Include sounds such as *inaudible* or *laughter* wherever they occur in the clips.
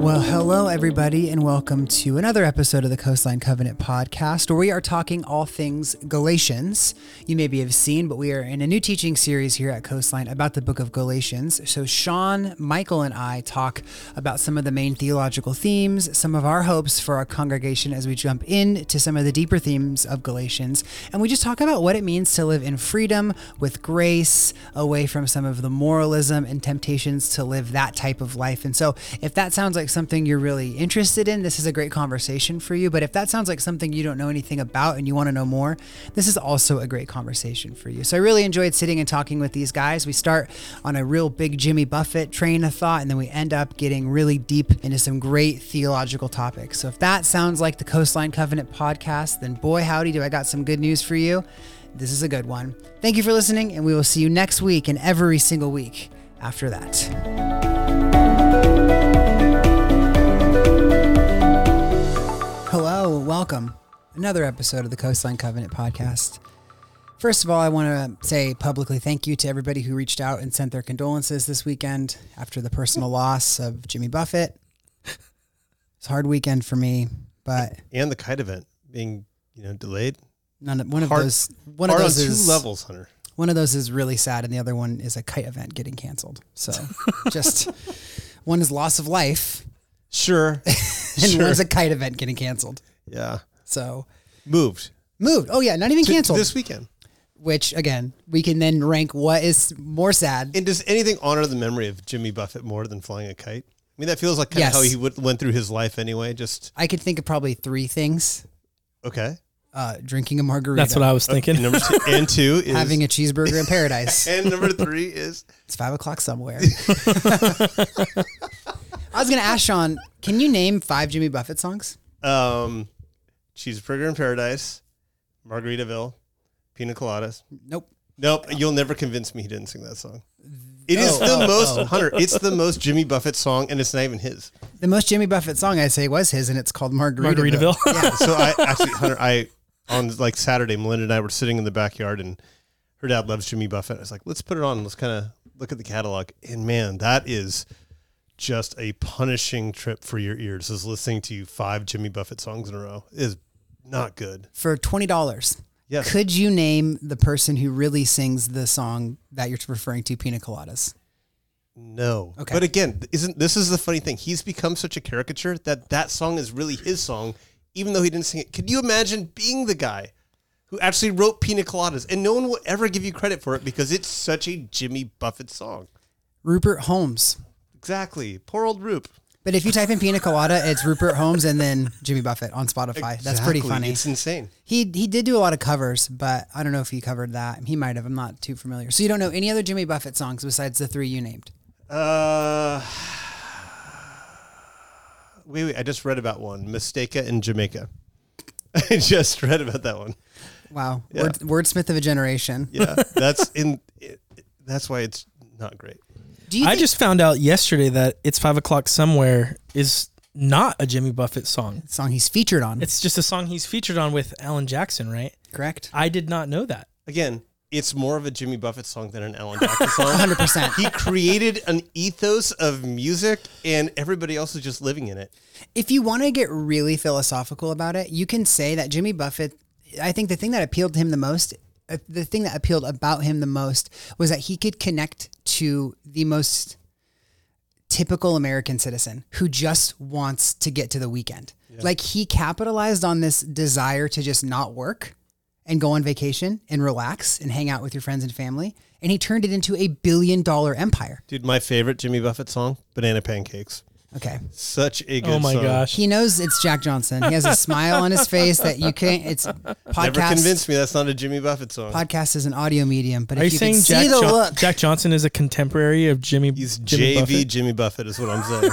Well, hello, everybody, and welcome to another episode of the Coastline Covenant podcast, where we are talking all things Galatians. You maybe have seen, but we are in a new teaching series here at Coastline about the book of Galatians. So, Shawn, Michael, and I talk about some of the main theological themes, some of our hopes for our congregation as we jump into some of the deeper themes of Galatians. And we just talk about what it means to live in freedom with grace, away from some of the moralism and temptations to live that type of life. And so, if that sounds like something you're really interested in, this is a great conversation for you. But if that sounds like something you don't know anything about and you want to know more, this is also a great conversation for you. So I really enjoyed sitting and talking with these guys. We start on a real big Jimmy Buffett train of thought, and then we end up getting really deep into some great theological topics. So if that sounds like the Coastline Covenant podcast, then boy, howdy, do I got some good news for you. This is a good one. Thank you for listening, and we will see you next week and every single week after that. Welcome. Another episode of the Coastline Covenant podcast. First of all, I want to say publicly thank you to everybody who reached out and sent their condolences this weekend after the personal loss of Jimmy Buffett. It's a hard weekend for me, but and the kite event being you know delayed. none of, one of Hard- those one of Hard on those two is levels, Hunter. one of those is really sad, and the other one is a kite event getting canceled. So *laughs* just one is loss of life, Sure, *laughs* and sure. one's a kite event getting canceled. Yeah, So moved moved. Oh yeah, not even to canceled. this weekend. which again we can then rank what is more sad And does anything honor the memory of Jimmy Buffett more than flying a kite? I mean, that feels like kind Yes. of how he would, went through his life anyway. Just i could think of probably three things okay. uh, drinking a margarita That's what I was thinking. And number two, and two *laughs* is having a cheeseburger in paradise *laughs* and number three is it's five o'clock somewhere *laughs* i was gonna ask shawn can you name five jimmy buffett songs um, cheeseburger in paradise, Margaritaville, pina coladas. nope Nope, you'll never convince me he didn't sing that song. It is Oh, the oh, most oh. Hunter. It's the most Jimmy Buffett song, and it's not even his. the most jimmy buffett song i'd say was his and it's called margaritaville, Margaritaville. yeah so I actually, Hunter, I on like Saturday, Melinda and I were sitting in the backyard, and her dad loves Jimmy Buffett. I was like, let's put it on. and Let's kind of look at the catalog. And man, that is just a punishing trip for your ears. Is listening to five Jimmy Buffett songs in a row It is not good. for $20 Yes, could you name the person who really sings the song that you're referring to pina coladas no. Okay. But again, isn't this is the funny thing? He's become such a caricature that that song is really his song, even though he didn't sing it. Could you imagine being the guy? Who actually wrote Pina Coladas, and no one will ever give you credit for it because it's such a Jimmy Buffett song. rupert holmes Exactly. Poor old Roop. But if you type in pina colada, it's Rupert Holmes and then Jimmy Buffett on Spotify. That's pretty funny. It's insane. He he did do a lot of covers, but I don't know if he covered that. He might have. I'm not too familiar. So you don't know any other Jimmy Buffett songs besides the three you named. Uh, wait, wait. I just read about one. Mistaka in Jamaica. *laughs* I just read about that one. Wow, Yeah. Word, wordsmith of a generation. Yeah, that's *laughs* in. It, that's why it's not great. Do you I think just found out yesterday that "It's Five O'clock Somewhere" is not a Jimmy Buffett song. song he's featured on? It's just a song he's featured on with Alan Jackson, right? correct. I did not know that. Again, it's more of a Jimmy Buffett song than an Alan Jackson song. *laughs* 100. percent He created an ethos of music, and everybody else is just living in it. If you want to get really philosophical about it, you can say that Jimmy Buffett. I think the thing that appealed to him the most, Uh, the thing that appealed about him the most, was that he could connect to the most typical American citizen who just wants to get to the weekend. Like he capitalized on this desire to just not work and go on vacation and relax and hang out with your friends and family. And he turned it into a billion dollar empire. Dude, my favorite Jimmy Buffett song, Banana Pancakes. Okay. Such a oh good Oh my song. gosh! He knows it's Jack Johnson. He has a smile on his face that you can't. It's podcast. Never convinced me that's not a Jimmy Buffett song. Podcast is an audio medium, but Are if you you, saying can Jack, see the Jo- look, Jack Johnson is a contemporary of Jimmy? He's Jimmy JV Buffett? Jimmy Buffett is what I'm saying.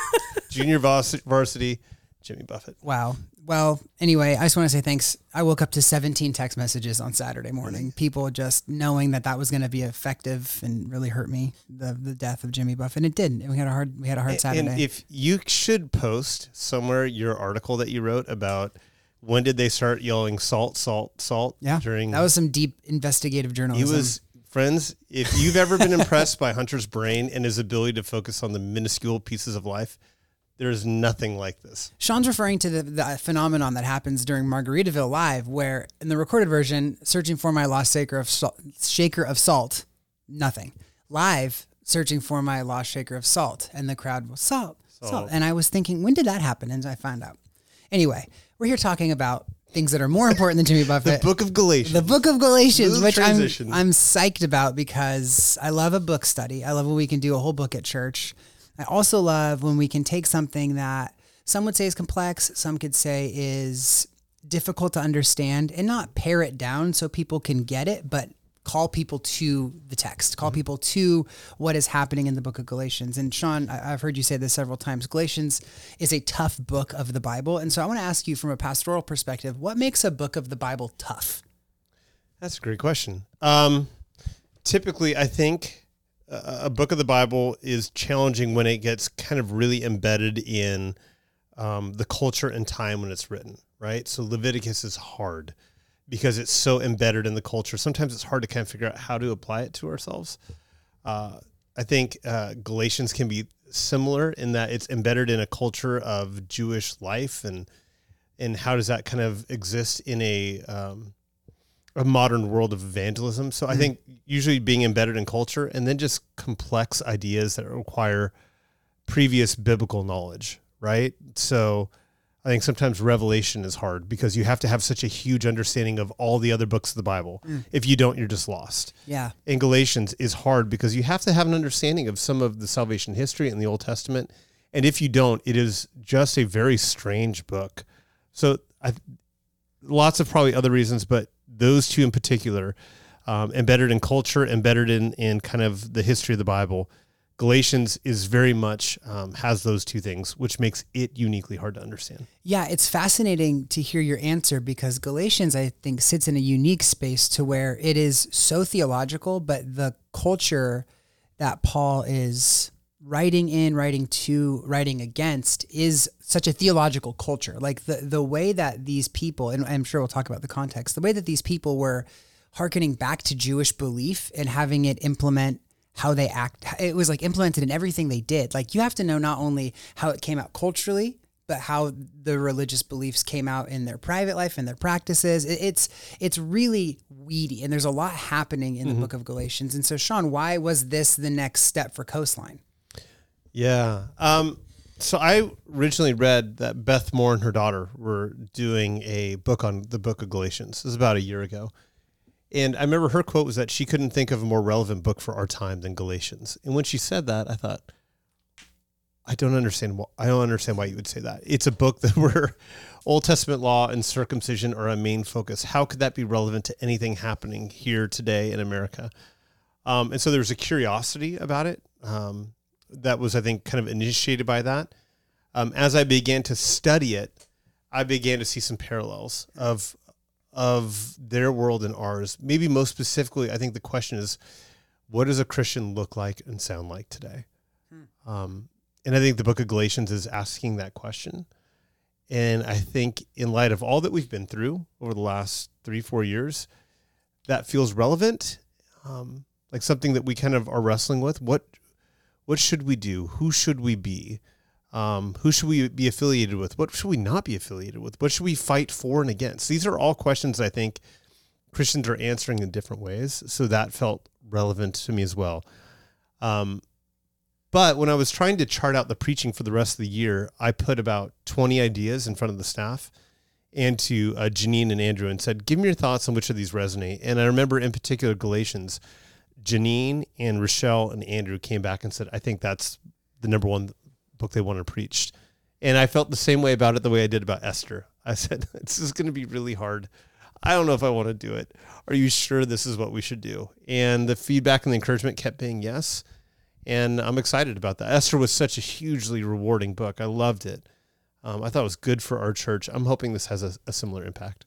*laughs* Junior vas- varsity Jimmy Buffett. wow. Well, anyway, I just want to say thanks. I woke up to 17 text messages on Saturday morning. People just knowing that that was going to be effective and really hurt me. The the death of Jimmy Buffett, and it did. And we had a hard we had a hard Saturday. And if you should post somewhere your article that you wrote about when did they start yelling salt, salt, salt yeah, during that was some deep investigative journalism. he was friends, if you've ever been impressed by Hunter's brain and his ability to focus on the minuscule pieces of life, There's nothing like this. Shawn's referring to the, the phenomenon that happens during Margaritaville Live, where in the recorded version, searching for my lost shaker of salt, shaker of salt, nothing. Live, searching for my lost shaker of salt, and the crowd was salt, salt, Salt. And I was thinking, when did that happen? And I found out. Anyway, we're here talking about things that are more important than Jimmy *laughs* Buffett. The book of Galatians. The book of Galatians, which I'm. I'm psyched about because I love a book study. I love when we can do a whole book at church. I also love when we can take something that some would say is complex, some could say is difficult to understand, and not pare it down so people can get it, but call people to the text, call people to what is happening in the book of Galatians. And Shawn, I've heard you say this several times. Galatians is a tough book of the Bible. And so I want to ask you from a pastoral perspective, what makes a book of the Bible tough? That's a great question. Um, typically, I think a, book of the Bible is challenging when it gets kind of really embedded in um, the culture and time when it's written, right? So Leviticus is hard because it's so embedded in the culture. Sometimes it's hard to kind of figure out how to apply it to ourselves. Uh, I think uh, Galatians can be similar in that it's embedded in a culture of Jewish life and and how does that kind of exist in a um, a modern world of evangelism. So I mm-hmm. think usually being embedded in culture and then just complex ideas that require previous biblical knowledge, right? So I think sometimes revelation is hard because you have to have such a huge understanding of all the other books of the Bible. Mm. If you don't, you're just lost. Yeah. In Galatians is hard because you have to have an understanding of some of the salvation history in the Old Testament. And if you don't, it is just a very strange book. So I lots of probably other reasons, but those two in particular, um, embedded in culture, embedded in in kind of the history of the Bible. Galatians is very much um, has those two things, which makes it uniquely hard to understand. Yeah, it's fascinating to hear your answer because Galatians, I think, sits in a unique space to where it is so theological, but the culture that Paul is writing in, writing to, writing against is such a theological culture. Like the the way that these people, and I'm sure we'll talk about the context, the way that these people were hearkening back to Jewish belief and having it implement how they act. It was like implemented in everything they did. Like you have to know not only how it came out culturally, but how the religious beliefs came out in their private life and their practices. It- It's it's really weedy, and there's a lot happening in the mm-hmm. book of Galatians. And so, Shawn, why was this the next step for Coastline? Yeah. Um, so I originally read that Beth Moore and her daughter were doing a book on the book of Galatians. This is about a year ago. And I remember her quote was that she couldn't think of a more relevant book for our time than Galatians. And when she said that, I thought, I don't understand. Wh- I don't understand why you would say that. It's a book that *laughs* where Old Testament law and circumcision are a main focus. How could that be relevant to anything happening here today in America? Um, and so there was a curiosity about it um, that was, I think, kind of initiated by that. Um, as I began to study it, I began to see some parallels of of their world and ours. Maybe most specifically, I think the question is, what does a Christian look like and sound like today? Um, and I think the Book of Galatians is asking that question. And I think, in light of all that we've been through over the last three, four years, that feels relevant. Um, like something that we kind of are wrestling with. What what should we do? Who should we be? Um, who should we be affiliated with? What should we not be affiliated with? What should we fight for and against? These are all questions I think Christians are answering in different ways. So that felt relevant to me as well. Um, but when I was trying to chart out the preaching for the rest of the year, I put about 20 ideas in front of the staff and to uh, Janine and Andrew and said, Give me your thoughts on which of these resonate. And I remember in particular Galatians, Janine and Rochelle and Andrew came back and said, I think that's the number one book they want to preach. And I felt the same way about it the way I did about Esther. I *laughs* said, This is going to be really hard. I don't know if I want to do it. Are you sure this is what we should do? And the feedback and the encouragement kept being yes. And I'm excited about that. Esther was such a hugely rewarding book. I loved it. Um, I thought it was good for our church. I'm hoping this has a, a similar impact.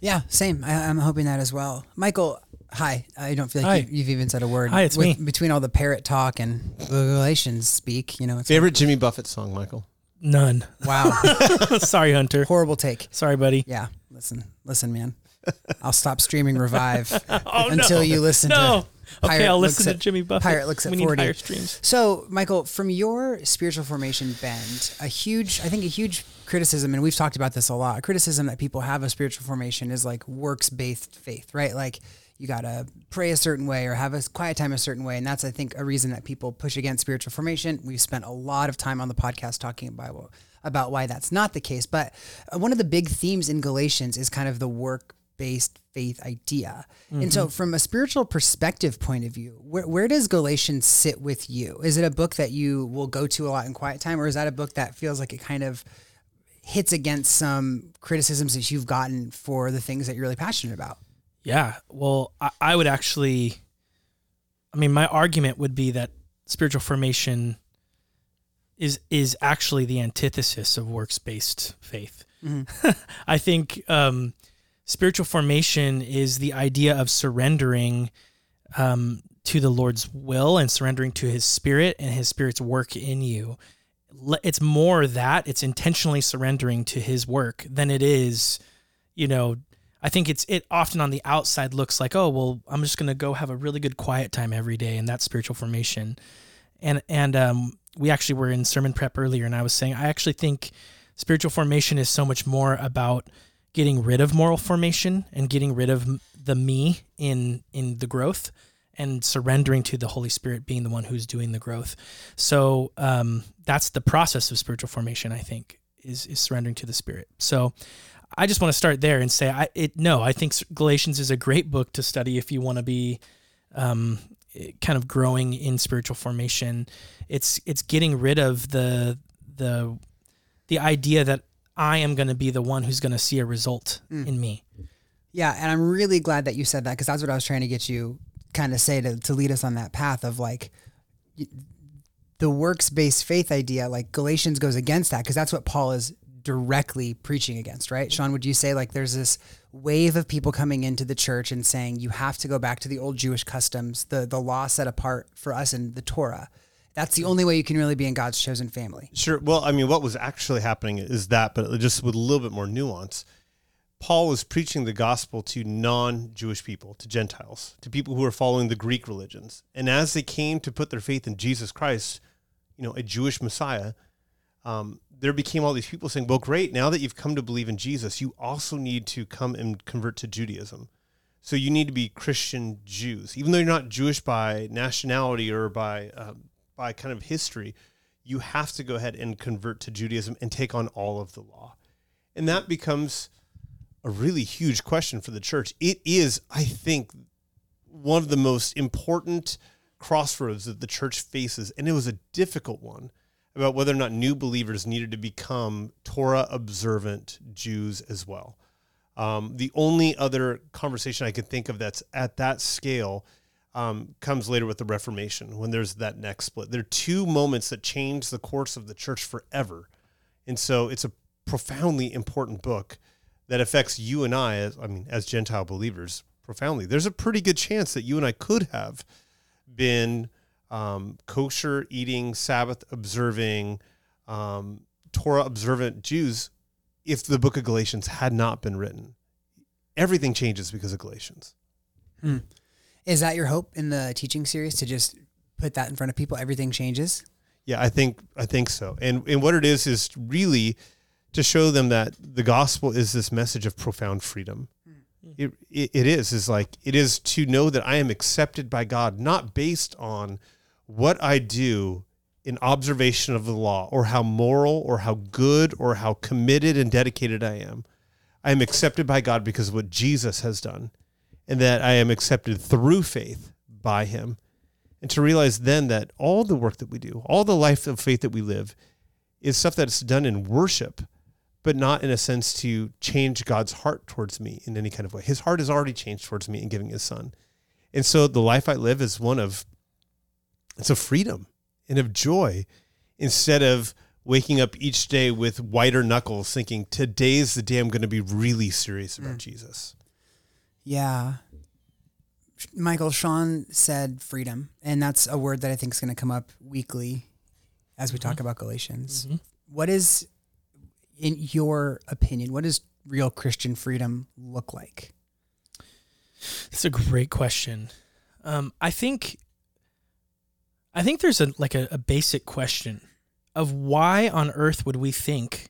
Yeah, same. I, I'm hoping that as well. Michael, hi. I don't feel like you, you've even said a word. Hi, it's me. Between all the parrot talk and the Galatians speak, you know, it's Favorite Jimmy Buffett song, Michael? None. wow, *laughs* Sorry, Hunter. horrible take. Sorry, buddy. Yeah, listen, listen, man. I'll stop streaming Revive *laughs* Oh, until no. you listen No. Okay, Pirate I'll looks listen to at- Jimmy Buffett. Pirate looks at we 40. need higher streams. So, Michael, from your spiritual formation bend, a huge, I think, a huge criticism, and we've talked about this a lot. A criticism that people have of spiritual formation is like works based faith, right? Like you got to pray a certain way or have a quiet time a certain way. And that's, I think, a reason that people push against spiritual formation. We've spent a lot of time on the podcast talking about, about why that's not the case. But uh, one of the big themes in Galatians is kind of the work based faith idea. And so, from a spiritual perspective point of view, where, where does Galatians sit with you? Is it a book that you will go to a lot in quiet time, or is that a book that feels like it kind of hits against some criticisms that you've gotten for the things that you're really passionate about? Yeah. Well, I, I would actually, I mean, my argument would be that spiritual formation is is actually the antithesis of works based faith. *laughs* I think um, spiritual formation is the idea of surrendering um, to the Lord's will and surrendering to His Spirit and His Spirit's work in you. It's more that it's intentionally surrendering to His work than it is, you know. I think it's it often on the outside looks like, oh well, I'm just gonna go have a really good quiet time every day, and that's spiritual formation. And and um, we actually were in sermon prep earlier, and I was saying I actually think spiritual formation is so much more about getting rid of moral formation and getting rid of the me in in the growth and surrendering to the Holy Spirit being the one who's doing the growth. So um, that's the process of spiritual formation. I think is is surrendering to the Spirit. So I just want to start there and say I it no I think Galatians is a great book to study if you want to be um, eh, kind of growing in spiritual formation. It's it's getting rid of the the the idea that I am going to be the one who's going to see a result in me. Yeah, and I'm really glad that you said that because that's what I was trying to get you kind of say to, to lead us on that path of like y- the works based faith idea. Like Galatians goes against that because that's what Paul is directly preaching against, right? Shawn, would you say like there's this wave of people coming into the church and saying you have to go back to the old Jewish customs, the the law set apart for us in the Torah. That's the only way you can really be in God's chosen family. Sure. Well, I mean, what was actually happening is that, but just with a little bit more nuance. Paul was preaching the gospel to non Jewish people, to Gentiles, to people who were following the Greek religions. And as they came to put their faith in Jesus Christ, you know, a Jewish Messiah, um, there became all these people saying, well, great, now that you've come to believe in Jesus, you also need to come and convert to Judaism. So you need to be Christian Jews, even though you're not Jewish by nationality or by um, by kind of history. You have to go ahead and convert to Judaism and take on all of the law, and that becomes a really huge question for the church. It is, I think, one of the most important crossroads that the church faces, and it was a difficult one about whether or not new believers needed to become Torah observant Jews as well. Um, the only other conversation I could think of that's at that scale um, comes later with the Reformation when there's that next split. There are two moments that change the course of the church forever. And so it's a profoundly important book that affects you and I, as, I mean, as Gentile believers, profoundly. There's a pretty good chance that you and I could have been um, kosher eating, Sabbath observing, um, Torah observant Jews if the book of Galatians had not been written. Everything changes because of Galatians. Is that your hope in the teaching series to just put that in front of people? Everything changes. Yeah, I think I think so. And and what it is is really to show them that the gospel is this message of profound freedom. It, it, it is is like it is to know that I am accepted by God not based on what I do in observation of the law or how moral or how good or how committed and dedicated I am. I am accepted by God because of what Jesus has done and that I am accepted through faith by him and to realize then that all the work that we do, all the life of faith that we live, is stuff that's done in worship, but not in a sense to change God's heart towards me in any kind of way. His heart has already changed towards me in giving His Son, and so the life I live is one of it's of freedom and of joy, instead of waking up each day with whiter knuckles, thinking today's the day I'm going to be really serious about mm. Jesus. Yeah. Michael, Shawn said freedom, and that's a word that I think is going to come up weekly as we talk mm-hmm. about Galatians. Mm-hmm. What is, in your opinion, what does real Christian freedom look like? It's a great question. Um, I think I think there's a like a, a basic question of why on earth would we think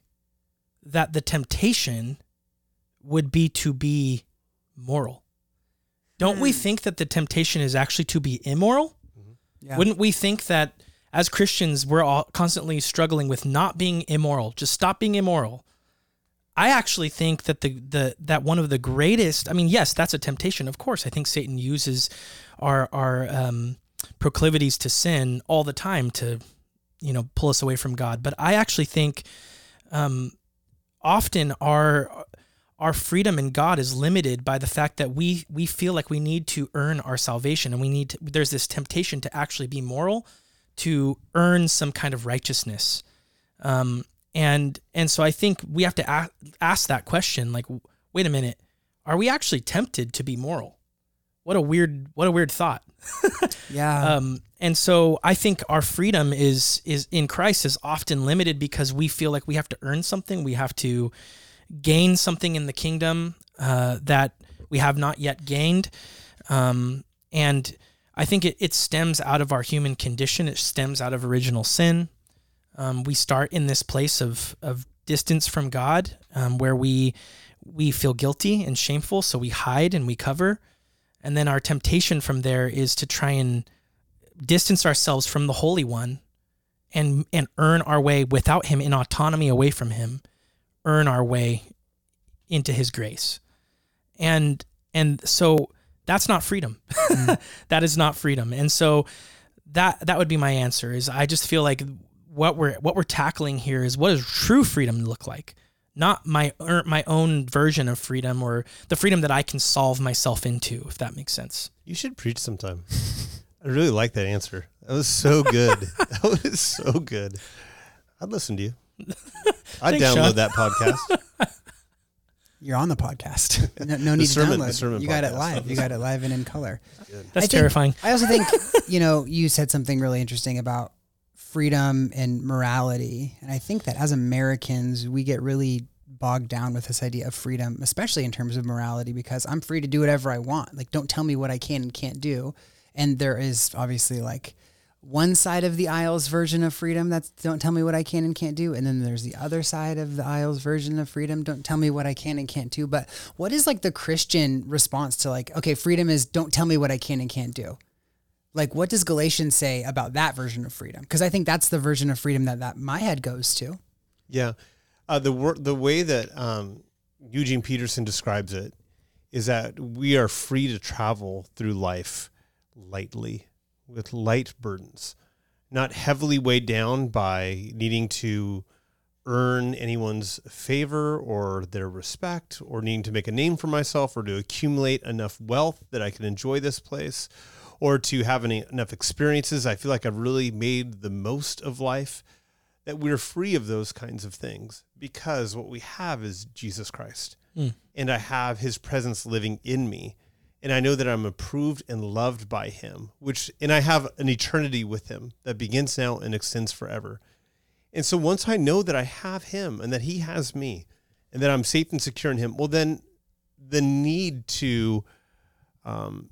that the temptation would be to be moral? Don't we Hmm. think that the temptation is actually to be immoral? Yeah. Wouldn't we think that as Christians we're all constantly struggling with not being immoral? Just stop being immoral. I actually think that the the that one of the greatest. I mean, yes, that's a temptation. Of course, I think Satan uses our our um, proclivities to sin all the time to, you know, pull us away from God. But I actually think um, often our our freedom in God is limited by the fact that we we feel like we need to earn our salvation, and we need to, there's this temptation to actually be moral, to earn some kind of righteousness. Um, and and so I think we have to a- ask that question like wait a minute are we actually tempted to be moral what a weird what a weird thought. *laughs* Yeah. um, and so I think our freedom is is in Christ is often limited because we feel like we have to earn something. We have to gain something in the kingdom uh, that we have not yet gained. Um, and I think it, it stems out of our human condition. It stems out of original sin. Um, we start in this place of of distance from God, um, where we we feel guilty and shameful, so we hide and we cover, and then our temptation from there is to try and distance ourselves from the Holy One, and and earn our way without Him in autonomy away from Him, earn our way into His grace, and and so that's not freedom. Mm-hmm. *laughs* that is not freedom, and so that that would be my answer. Is I just feel like what we're what we're tackling here is what does true freedom look like not my er, my own version of freedom or the freedom that I can solve myself into if that makes sense You should preach sometime. *laughs* I really like that answer. That was so good. *laughs* that was so good. I'd listen to you. *laughs* I'd Thanks, download Shawn. that podcast. You're on the podcast. No, no need sermon- to download. sermon you got it live. You got it live and in color. that's I think- terrifying I also think, you know, you said something really interesting about freedom and morality. And I think that as Americans, we get really bogged down with this idea of freedom, especially in terms of morality, because I'm free to do whatever I want. Like, don't tell me what I can and can't do. And there is obviously like one side of the aisles version of freedom that's don't tell me what I can and can't do. And then there's the other side of the aisles version of freedom. Don't tell me what I can and can't do. But what is like the Christian response to like, okay, freedom is don't tell me what I can and can't do like what does galatians say about that version of freedom? Because i think that's the version of freedom that, that my head goes to. Yeah, uh, the wor- the way that um, Eugene Peterson describes it is that we are free to travel through life lightly, with light burdens, not heavily weighed down by needing to earn anyone's favor or their respect, or needing to make a name for myself, or to accumulate enough wealth that I can enjoy this place, or to have any, enough experiences. I feel like I've really made the most of life that we're free of those kinds of things because what we have is Jesus Christ. Mm. And I have his presence living in me. And I know that I'm approved and loved by him, which, and I have an eternity with him that begins now and extends forever. And so once I know that I have him and that he has me and that I'm safe and secure in him, well, then the need to um,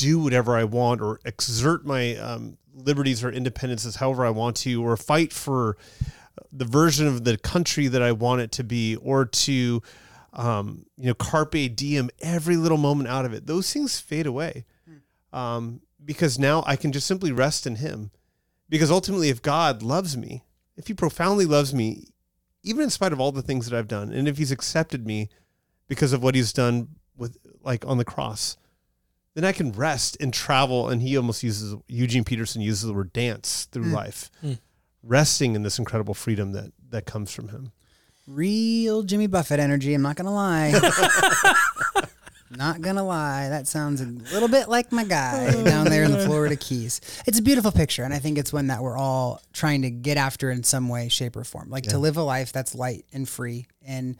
do whatever I want or exert my um, liberties or independences however I want to, or fight for the version of the country that I want it to be, or to, um, you know, carpe diem every little moment out of it. Those things fade away um, because now I can just simply rest in Him. Because ultimately, if God loves me, if He profoundly loves me, even in spite of all the things that I've done, and if He's accepted me because of what He's done with, like on the cross, then I can rest and travel. And he almost uses Eugene Peterson uses the word dance through Mm. life, Mm. resting in this incredible freedom that that comes from him. real jimmy buffett energy i'm not gonna lie *laughs* not gonna lie that sounds a little bit like my guy down there in the florida keys it's a beautiful picture and i think it's one that we're all trying to get after in some way shape or form like to live a life that's light and free and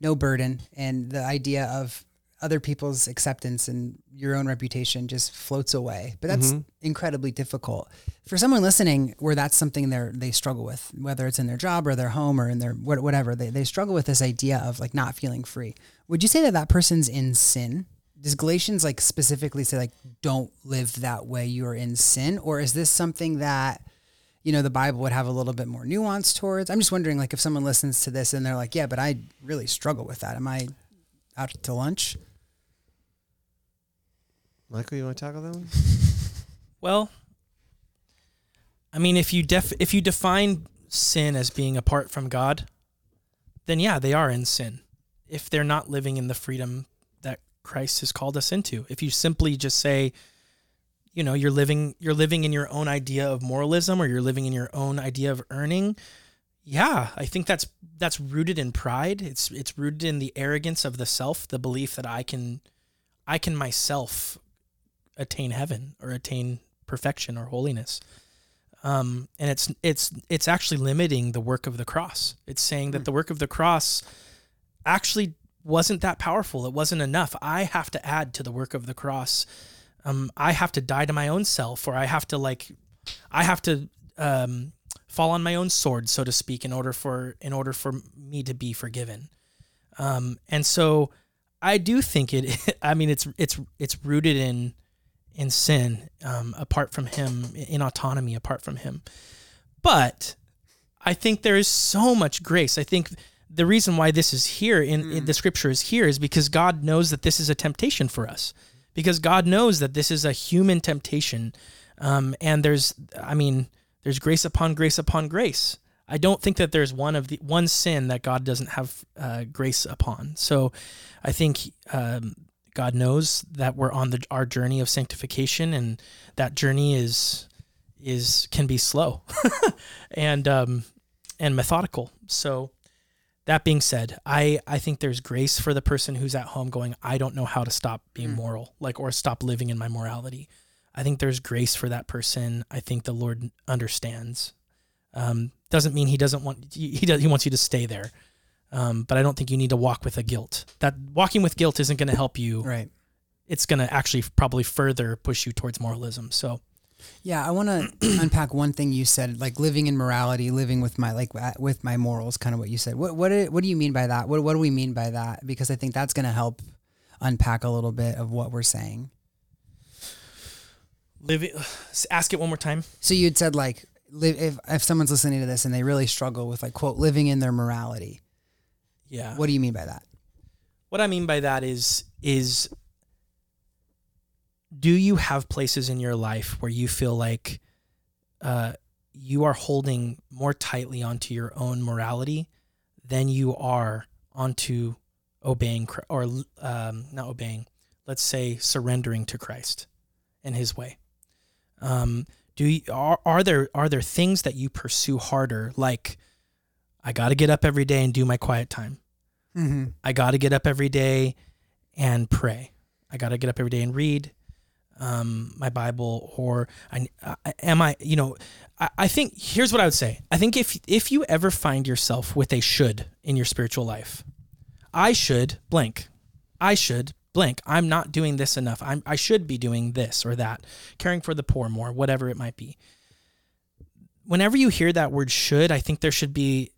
no burden and the idea of other people's acceptance and your own reputation just floats away but that's mm-hmm. incredibly difficult for someone listening where that's something they they struggle with whether it's in their job or their home or in their whatever they, they struggle with this idea of like not feeling free would you say that that person's in sin does Galatians like specifically say like don't live that way you are in sin or is this something that you know the Bible would have a little bit more nuance towards? I'm just wondering like if someone listens to this and they're like, "Yeah, but I really struggle with that. Am I out to lunch?" Michael, you want to tackle that one? *laughs* Well, I mean, if you def if you define sin as being apart from God, then yeah, they are in sin. If they're not living in the freedom that Christ has called us into, if you simply just say, you know, you're living you're living in your own idea of moralism or you're living in your own idea of earning, yeah, I think that's that's rooted in pride. It's it's rooted in the arrogance of the self, the belief that I can I can myself attain heaven or attain perfection or holiness. Um, and it's it's it's actually limiting the work of the cross. It's saying that the work of the cross actually wasn't that powerful. It wasn't enough. I have to add to the work of the cross. Um, I have to die to my own self, or I have to like, I have to um, fall on my own sword, so to speak, in order for in order for me to be forgiven. Um, and so, I do think it. *laughs* I mean, it's it's it's rooted in in sin, um, apart from Him, in autonomy, apart from Him. But I think there is so much grace. I think the reason why this is here in, in the scripture is here is because God knows that this is a temptation for us. Because God knows that this is a human temptation. Um, and there's, I mean, there's grace upon grace upon grace. I don't think that there's one of the one sin that God doesn't have uh, grace upon. So I think um, God knows that we're on the our journey of sanctification, and that journey is is can be slow *laughs* and um, and methodical. So that being said, I I think there's grace for the person who's at home going, I don't know how to stop being moral, like or stop living in my morality. I think there's grace for that person. I think the Lord understands. Um, doesn't mean he doesn't want he does he wants you to stay there. Um, but I don't think you need to walk with a guilt. That walking with guilt isn't going to help you. Right. It's going to actually probably further push you towards moralism. So Yeah, I want *clears throat* to unpack one thing you said, like living in morality, living with my like uh, with my morals, kind of what you said. What what do- what do you mean by that? What what do we mean by that? Because I think that's going to help unpack a little bit of what we're saying. live ask it one more time. So you'd said like live if if someone's listening to this and they really struggle with like quote living in their morality. Yeah. What do you mean by that? What I mean by that is is do you have places in your life where you feel like uh, you are holding more tightly onto your own morality than you are onto obeying or um, not obeying, let's say surrendering to Christ and His way? Um, do you, are are there are there things that you pursue harder like I got to get up every day and do my quiet time. Mm-hmm. I got to get up every day and pray. I got to get up every day and read um, my Bible. Or I, I, am I? You know, I, I think here's what I would say. I think if if you ever find yourself with a should in your spiritual life, I should blank. I should blank. I'm not doing this enough. I'm I should be doing this or that, caring for the poor more, whatever it might be. Whenever you hear that word should, I think there should be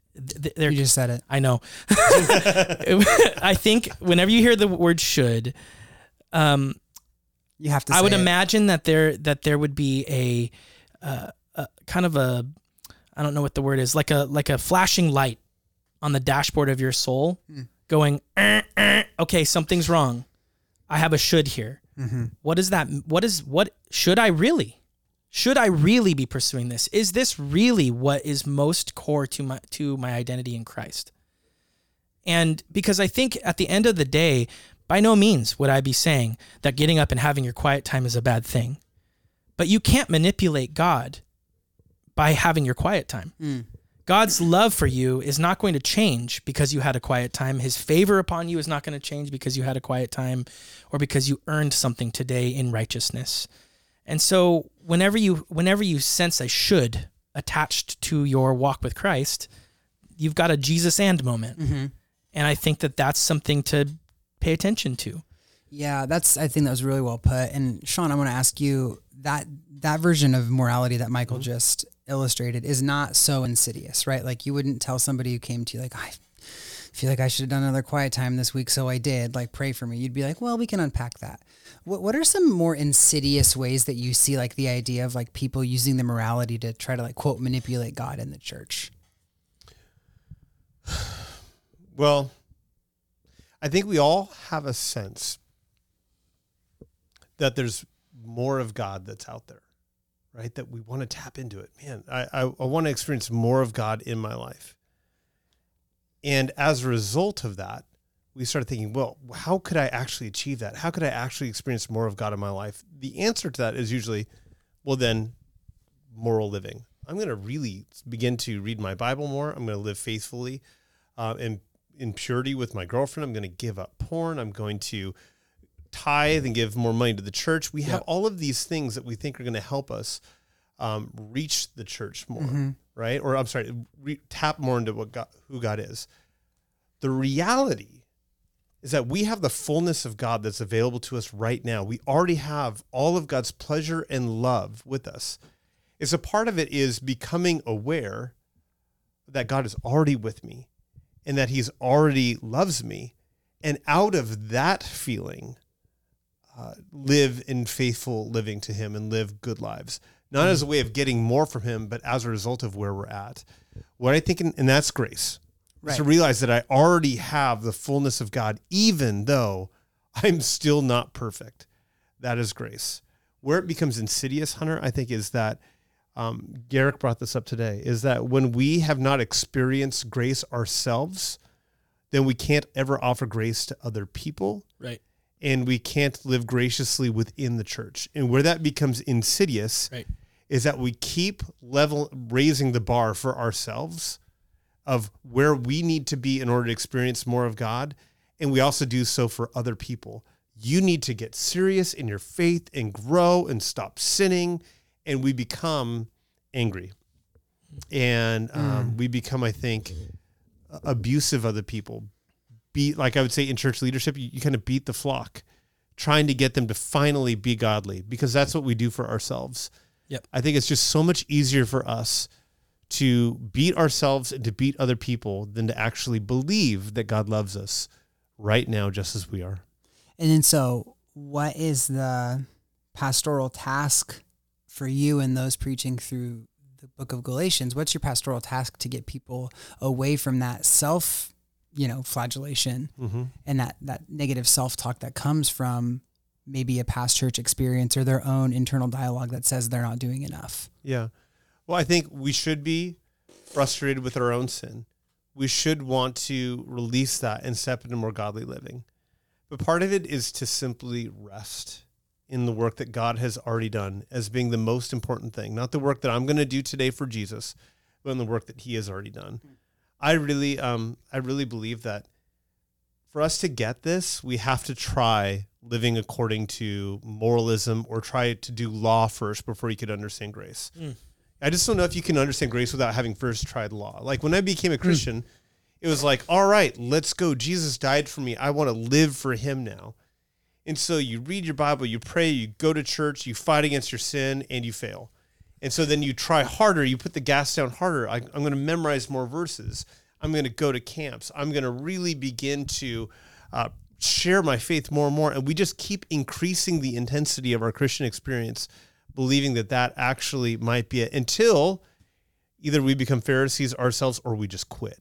there You just said it. I know. *laughs* I think whenever you hear the word should, um, You have to. I would it. imagine that there that there would be a, uh, a kind of a I don't know what the word is like a like a flashing light on the dashboard of your soul, going, "Eh, eh, okay, something's wrong. I have a should here. What is that? What is what should I really? Should I really be pursuing this? Is this really what is most core to my to my identity in Christ? And because I think at the end of the day, by no means would I be saying that getting up and having your quiet time is a bad thing. But you can't manipulate God by having your quiet time. Hmm. God's love for you is not going to change because you had a quiet time. His favor upon you is not going to change because you had a quiet time or because you earned something today in righteousness. And so whenever you whenever you sense a should attached to your walk with Christ, you've got a Jesus and moment. Mm-hmm. And I think that that's something to pay attention to. Yeah, that's. I think that was really well put. And Shawn, I want to ask you that that version of morality that Michael mm-hmm. just illustrated is not so insidious, right? Like you wouldn't tell somebody who came to you like, I feel like I should have done another quiet time this week, so I did. Like, pray for me. You'd be like, well, we can unpack that. What What are some more insidious ways that you see like the idea of like people using the morality to try to like quote manipulate God in the church? *sighs* Well, I think we all have a sense that there's more of God that's out there, right? That we want to tap into it. Man, I, I, I want to experience more of God in my life. And as a result of that, we started thinking, well, how could I actually achieve that? How could I actually experience more of God in my life? The answer to that is usually, well, then moral living. I'm going to really begin to read my Bible more. I'm going to live faithfully uh, and in purity with my girlfriend. I'm going to give up porn. I'm going to tithe and give more money to the church. We have all of these things that we think are going to help us um, reach the church more, right? Or I'm sorry, re- tap more into what God, who God is. The reality is that we have the fullness of God that's available to us right now. We already have all of God's pleasure and love with us. It's a part of it is becoming aware that God is already with me and that he's already loves me. And out of that feeling, uh, live in faithful living to him and live good lives, not as a way of getting more from him, but as a result of where we're at. What I think, and that's grace, is to realize that I already have the fullness of God, even though I'm still not perfect. That is grace. Where it becomes insidious, Hunter, I think, is that um, Garrick brought this up today, is that when we have not experienced grace ourselves, then we can't ever offer grace to other people Right. and we can't live graciously within the church. And where that becomes insidious Right. Is that we keep level raising the bar for ourselves of where we need to be in order to experience more of God, and we also do so for other people. You need to get serious in your faith and grow and stop sinning, and we become angry, and um, we become, I think, abusive of other people. Beat like I would say in church leadership, you, you kind of beat the flock, trying to get them to finally be godly because that's what we do for ourselves. Yep. I think it's just so much easier for us to beat ourselves and to beat other people than to actually believe that God loves us right now, just as we are. And then, so what is the pastoral task for you and those preaching through the book of Galatians? What's your pastoral task to get people away from that self, you know, flagellation Mm-hmm. and that, that negative self talk that comes from maybe a past church experience or their own internal dialogue that says they're not doing enough? Yeah. Well, I think we should be frustrated with our own sin. We should want to release that and step into more godly living. But part of it is to simply rest in the work that God has already done as being the most important thing, not the work that I'm going to do today for Jesus, but in the work that he has already done. I really um I really believe that for us to get this, we have to try living according to moralism or try to do law first before you could understand grace. Hmm. I just don't know if you can understand grace without having first tried law. Like when I became a hmm. Christian, it was like, all right, let's go. Jesus died for me. I want to live for him now. And so you read your Bible, you pray, you go to church, you fight against your sin, and you fail. And so then you try harder, you put the gas down harder. I, I'm going to memorize more verses. I'm going to go to camps. I'm going to really begin to uh, share my faith more and more. And we just keep increasing the intensity of our Christian experience, believing that that actually might be it until either we become Pharisees ourselves or we just quit.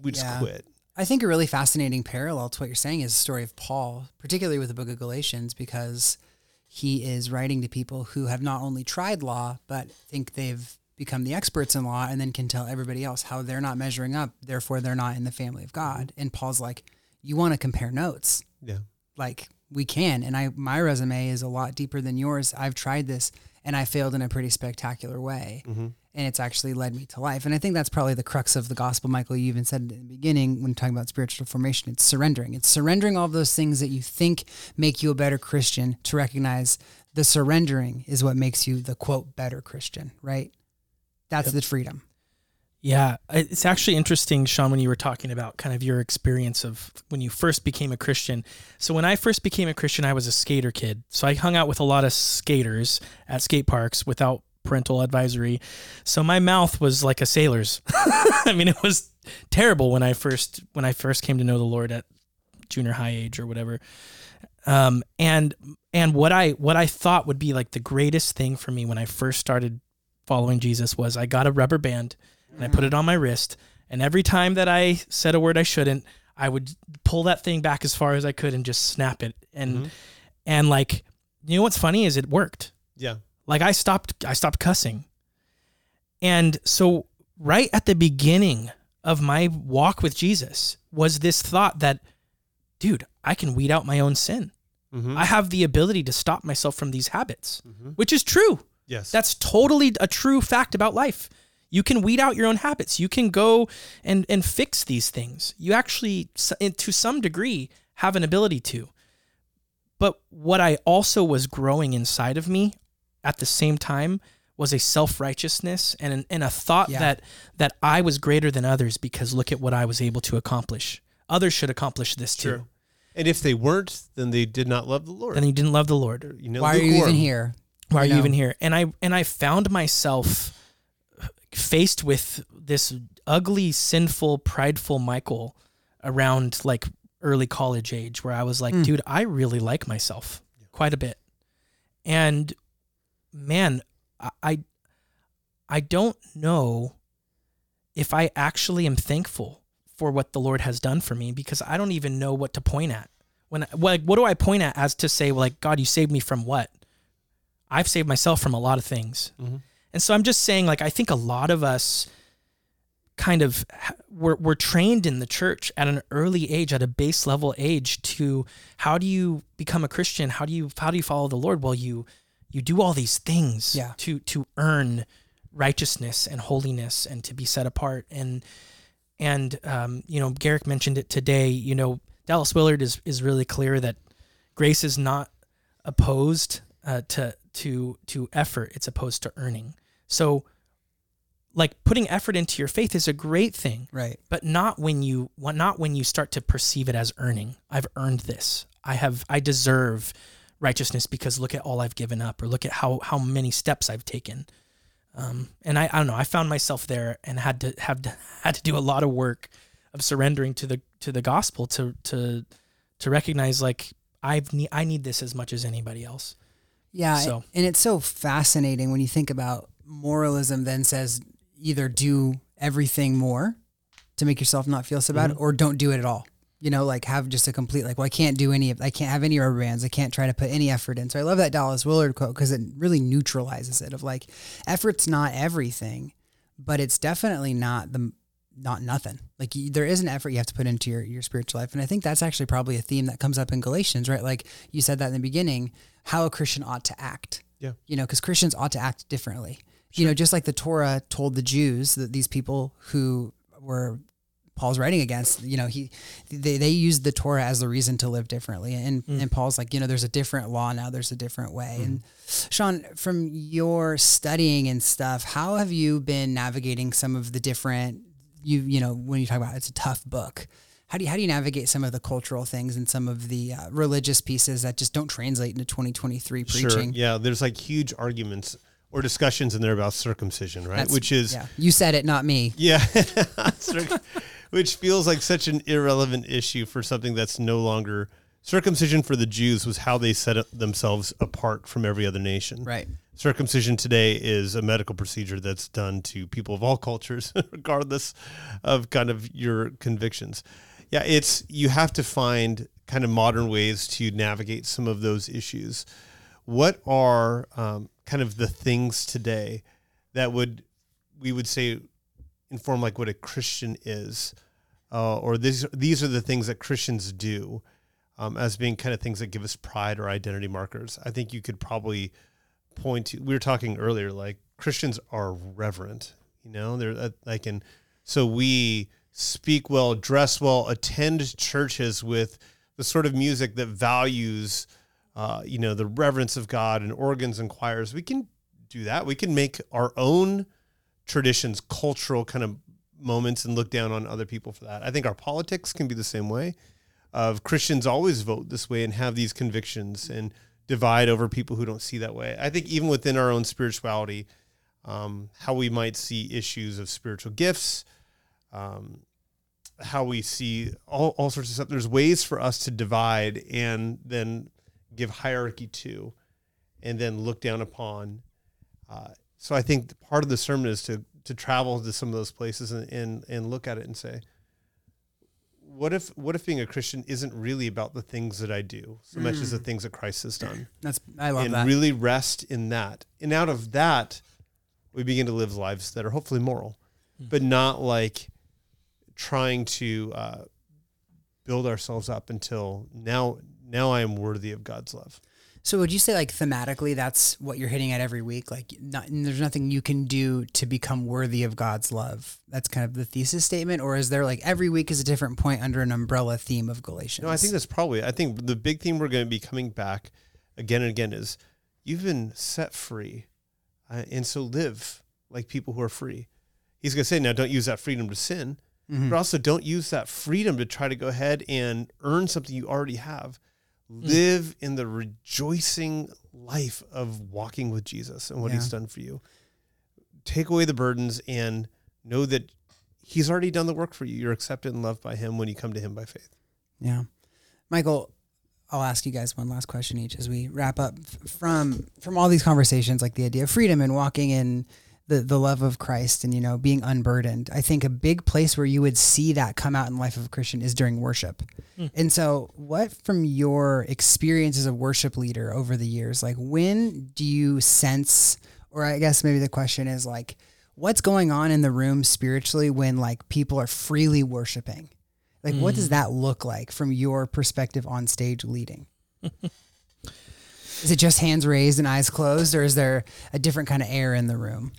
We just Yeah. quit. I think a really fascinating parallel to what you're saying is the story of Paul, particularly with the book of Galatians, because he is writing to people who have not only tried law, but think they've become the experts in law and then can tell everybody else how they're not measuring up. Therefore, they're not in the family of God. Mm-hmm. And Paul's like, You want to compare notes? Yeah. Like, we can. And I, my resume is a lot deeper than yours. I've tried this and I failed in a pretty spectacular way mm-hmm. and it's actually led me to life. And I think that's probably the crux of the gospel, Michael. You even said it in the beginning when talking about spiritual formation. It's surrendering. It's surrendering all those things that you think make you a better Christian to recognize the surrendering is what makes you the quote better Christian, right? That's the freedom. Yeah, it's actually interesting, Shawn, when you were talking about kind of your experience of when you first became a Christian. So when I first became a Christian, I was a skater kid. So I hung out with a lot of skaters at skate parks without parental advisory. So my mouth was like a sailor's. *laughs* I mean, it was terrible when I first when I first came to know the Lord at junior high age or whatever. Um, and and what I what I thought would be like the greatest thing for me when I first started following Jesus was I got a rubber band and I put it on my wrist, and every time that I said a word I shouldn't, I would pull that thing back as far as I could and just snap it. And Mhm. and like you know what's funny is it worked. Yeah. Like I stopped I stopped cussing. And so right at the beginning of my walk with Jesus was this thought that dude, I can weed out my own sin. Mhm. I have the ability to stop myself from these habits, Mhm. which is true. Yes. That's totally a true fact about life. You can weed out your own habits. You can go and and fix these things. You actually, to some degree, have an ability to. But what I also was growing inside of me at the same time was a self righteousness and an, and a thought Yeah. that that I was greater than others because look at what I was able to accomplish. Others should accomplish this too. Sure. And if they weren't, then they did not love the Lord. Then you didn't love the Lord. you know, Why are you even here? Why are You you even here? And I and I found myself faced with this ugly, sinful, prideful Michael around like early college age where I was like, Mm. dude, I really like myself quite a bit. And man, I I, don't know if I actually am thankful for what the Lord has done for me because I don't even know what to point at. When I- like what do I point at as to say like God, you saved me from what? I've saved myself from a lot of things. Mhm. And so I'm just saying, like, I think a lot of us kind of we're, we're trained in the church at an early age, at a base level age to how do you become a Christian? How do you, how do you follow the Lord? Well, you, you do all these things Yeah. to, to earn righteousness and holiness and to be set apart. And, and, um, you know, Garrick mentioned it today, you know, Dallas Willard is, is really clear that grace is not opposed uh, to to to effort it's opposed to earning. So like putting effort into your faith is a great thing Right. but not when you not when you start to perceive it as earning. I've earned this. I have i deserve righteousness because look at all i've given up or look at how how many steps i've taken. Um, and I, I don't know i found myself there and had to have to, *laughs* had to do a lot of work of surrendering to the to the gospel to to to recognize like i've need i need this as much as anybody else Yeah, So- and it's so fascinating when you think about moralism. Then says either do everything more to make yourself not feel so bad, mm-hmm. or don't do it at all. You know, like have just a complete like, well, I can't do any of, I can't have any rubber bands. I can't try to put any effort in. So I love that Dallas Willard quote because it really neutralizes it. Of like, effort's not everything, but it's definitely not the not nothing. Like you, there is an effort you have to put into your your spiritual life, and I think that's actually probably a theme that comes up in Galatians, right? Like you said that in the beginning, how a Christian ought to act. Yeah. You know, because Christians ought to act differently. You know, just like the Torah told the Jews that these people who were Paul's writing against, you know, he they, they used the Torah as the reason to live differently. And mm. and Paul's like, you know, there's a different law now, there's a different way. Mm-hmm. And Shawn, from your studying and stuff, how have you been navigating some of the different you you know, when you talk about it's a tough book. How do you how do you navigate some of the cultural things and some of the uh, religious pieces that just don't translate into 2023 preaching? Sure. Yeah. There's like huge arguments or discussions in there about circumcision, right? That's- Which is yeah. You said it, not me. Yeah. *laughs* Which feels like such an irrelevant issue for something that's no longer circumcision for the Jews was how they set themselves apart from every other nation. Right. Circumcision today is a medical procedure that's done to people of all cultures, *laughs* regardless of kind of your convictions. Yeah, it's you have to find kind of modern ways to navigate some of those issues. What are um, kind of the things today that would we would say inform like what a Christian is, uh, or these these are the things that Christians do um, as being kind of things that give us pride or identity markers. I think you could probably point. We were talking earlier, like Christians are reverent. You know, they're uh, like, and so we speak well, dress well, attend churches with the sort of music that values. Uh, you know the reverence of God and organs and choirs. We can do that. We can make our own traditions cultural kind of moments and look down on other people for that. I think our politics can be the same way. Of Christians always vote this way and have these convictions and divide over people who don't see that way. I think even within our own spirituality, um, how we might see issues of spiritual gifts, um, how we see all, all sorts of stuff. There's ways for us to divide and then give hierarchy to, and then look down upon. Uh, so I think part of the sermon is to to travel to some of those places and, and and look at it and say, what if what if being a Christian isn't really about the things that I do so much as the things that Christ has done? That's I love that. and that. really rest in that. And out of that, we begin to live lives that are hopefully moral, but not like trying to uh, build ourselves up until now. Now I am worthy of God's love. So would you say like thematically that's what you're hitting at every week? Like not, there's nothing you can do to become worthy of God's love. That's kind of the thesis statement or is there like every week is a different point under an umbrella theme of Galatians? No, I think that's probably. I think the big theme we're going to be coming back again and again is you've been set free, uh, and so live like people who are free. He's going to say now, don't use that freedom to sin, Mhm. but also don't use that freedom to try to go ahead and earn something you already have. Mm. Live in the rejoicing life of walking with Jesus and what He's done for you. Take away the burdens and know that He's already done the work for you. You're accepted and loved by Him when you come to Him by faith. Yeah. Michael, I'll ask you guys one last question each as we wrap up from from all these conversations like the idea of freedom and walking in the the love of Christ and you know being unburdened. I think a big place where you would see that come out in the life of a Christian is during worship. Hmm. And so what from your experience as a worship leader over the years, like when do you sense or I guess maybe the question is like what's going on in the room spiritually when like people are freely worshiping? Like, what does hmm. that look like from your perspective on stage leading? *laughs* is it just hands raised and eyes closed, or is there a different kind of air in the room?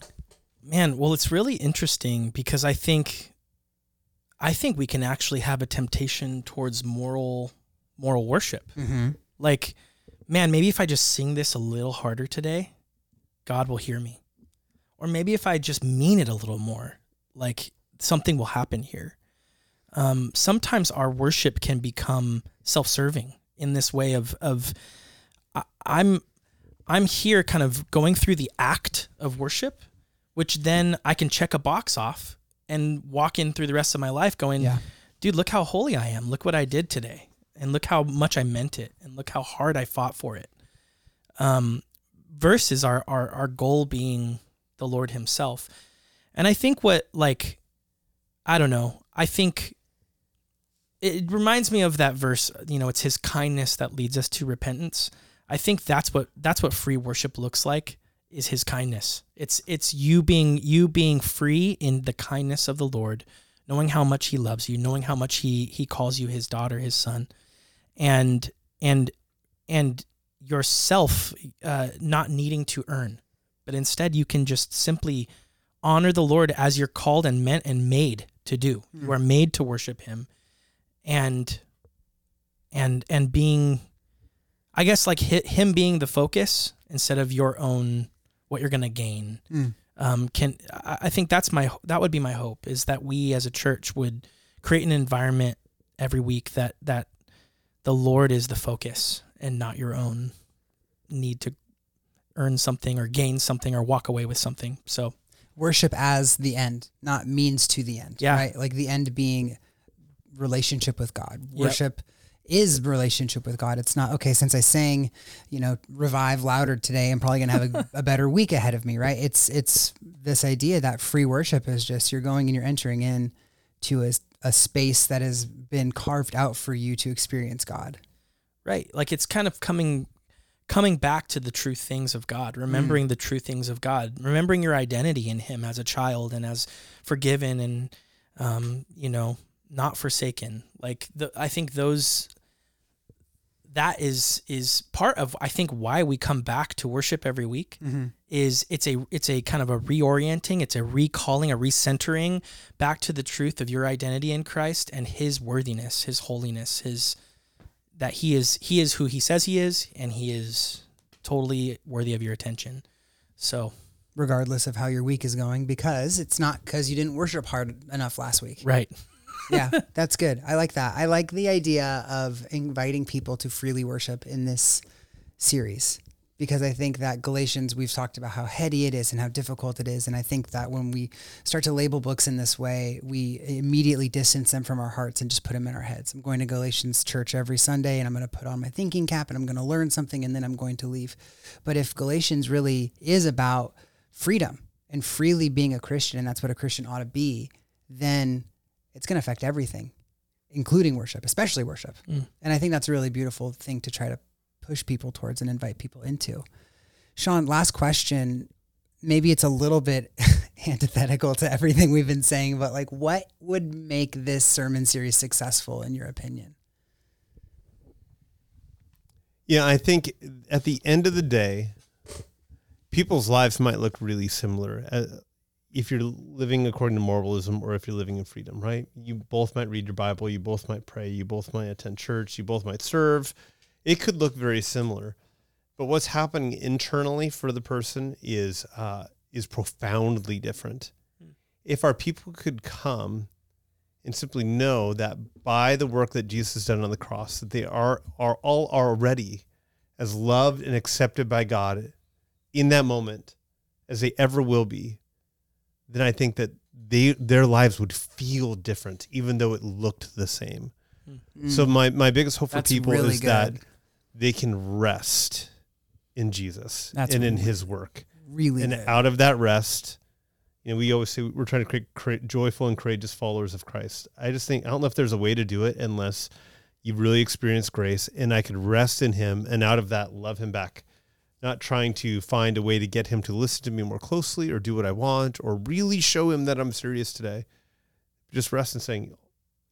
Man, well, it's really interesting because I think, I think we can actually have a temptation towards moral, moral worship. Mm-hmm. Like, man, maybe if I just sing this a little harder today, God will hear me. Or maybe if I just mean it a little more, like something will happen here. Um, sometimes our worship can become self-serving in this way of of I, I'm I'm here kind of going through the act of worship, which then I can check a box off and walk in through the rest of my life going, Yeah. dude, look how holy I am. Look what I did today. And look how much I meant it. And look how hard I fought for it. Um, versus our, our, our goal being the Lord Himself. And I think what, like, I don't know, I think it reminds me of that verse, you know, it's His kindness that leads us to repentance. I think that's what that's what free worship looks like is his kindness. It's it's you being you being free in the kindness of the Lord, knowing how much he loves you, knowing how much he he calls you his daughter, his son. And and and yourself uh, not needing to earn, but instead you can just simply honor the Lord as you're called and meant and made to do. You are made to worship him and and and being I guess like him being the focus instead of your own what you're gonna gain. Mm. Um, can I think that's my that would be my hope is that we as a church would create an environment every week that that the Lord is the focus and not your own need to earn something or gain something or walk away with something. So Worship as the end, not means to the end. Yeah. Right. Like the end being relationship with God. Yep. Is relationship with God. It's not okay. Since I sang, you know, revive louder today, I'm probably gonna have a, *laughs* a better week ahead of me. Right. It's it's this idea that free worship is just you're going and you're entering in to a, a space that has been carved out for you to experience God. Right. Like it's kind of coming coming back to the true things of God, remembering the true things of God, remembering your identity in him as a child and as forgiven and um, you know, not forsaken. Like the I think those that is is part of I think why we come back to worship every week mm-hmm. is it's a it's a kind of a reorienting, it's a recalling, a recentering back to the truth of your identity in Christ and his worthiness, his holiness, his that he is he is who he says he is and he is totally worthy of your attention. So, regardless of how your week is going, because it's not because you didn't worship hard enough last week. right. Yeah, that's good. I like that. I like the idea of inviting people to freely worship in this series. because I think that Galatians, we've talked about how heady it is and how difficult it is. And I think that when we start to label books in this way, we immediately distance them from our hearts and just put them in our heads. I'm going to Galatians church every Sunday and I'm going to put on my thinking cap and I'm going to learn something and then I'm going to leave. But if Galatians really is about freedom and freely being a Christian, and that's what a Christian ought to be, then it's going to affect everything, including worship, especially worship. Mm. And I think that's a really beautiful thing to try to push people towards and invite people into. Shawn, last question. Maybe it's a little bit *laughs* antithetical to everything we've been saying, but like, what would make this sermon series successful in your opinion? Yeah, I think at the end of the day, people's lives might look really similar. If you're living according to moralism or if you're living in freedom, right? You both might read your Bible, you both might pray, you both might attend church, you both might serve. It could look very similar, but what's happening internally for the person is uh, is profoundly different. If our people could come and simply know that by the work that Jesus has done on the cross, that they are are all already as loved and accepted by God in that moment as they ever will be, then I think that they their lives would feel different, even though it looked the same. So my my biggest hope for Mm. People really is that they can rest in Jesus That's and in His work, really and good. out of that rest. You know, we always say we're trying to create, create joyful and courageous followers of Christ. I just think I don't know if there's a way to do it unless you really experience grace, and I could rest in Him, and out of that, love Him back. Not trying to find a way to get Him to listen to me more closely, or do what I want, or really show Him that I'm serious today. Just rest in saying,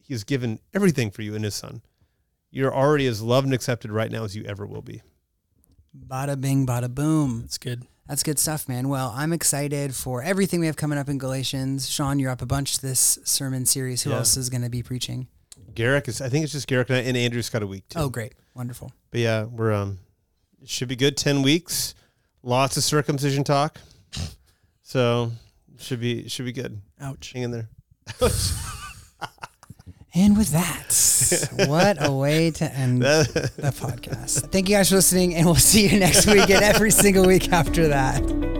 He has given everything for you in His Son. You're already as loved and accepted right now as you ever will be. Bada bing, bada boom. That's good. That's good stuff, man. Well, I'm excited for everything we have coming up in Galatians. Shawn, you're up a bunch this sermon series. Who Yeah. else is going to be preaching? Garrick is, I think it's just Garrick and, and Andrew's got a week too. Oh, great. Wonderful. But yeah, we're um, it should be good. Ten weeks, lots of circumcision talk. So should be should be good. Ouch. Hang in there. *laughs* And with that, what a way to end the podcast. Thank you guys for listening, and we'll see you next week and every single week after that.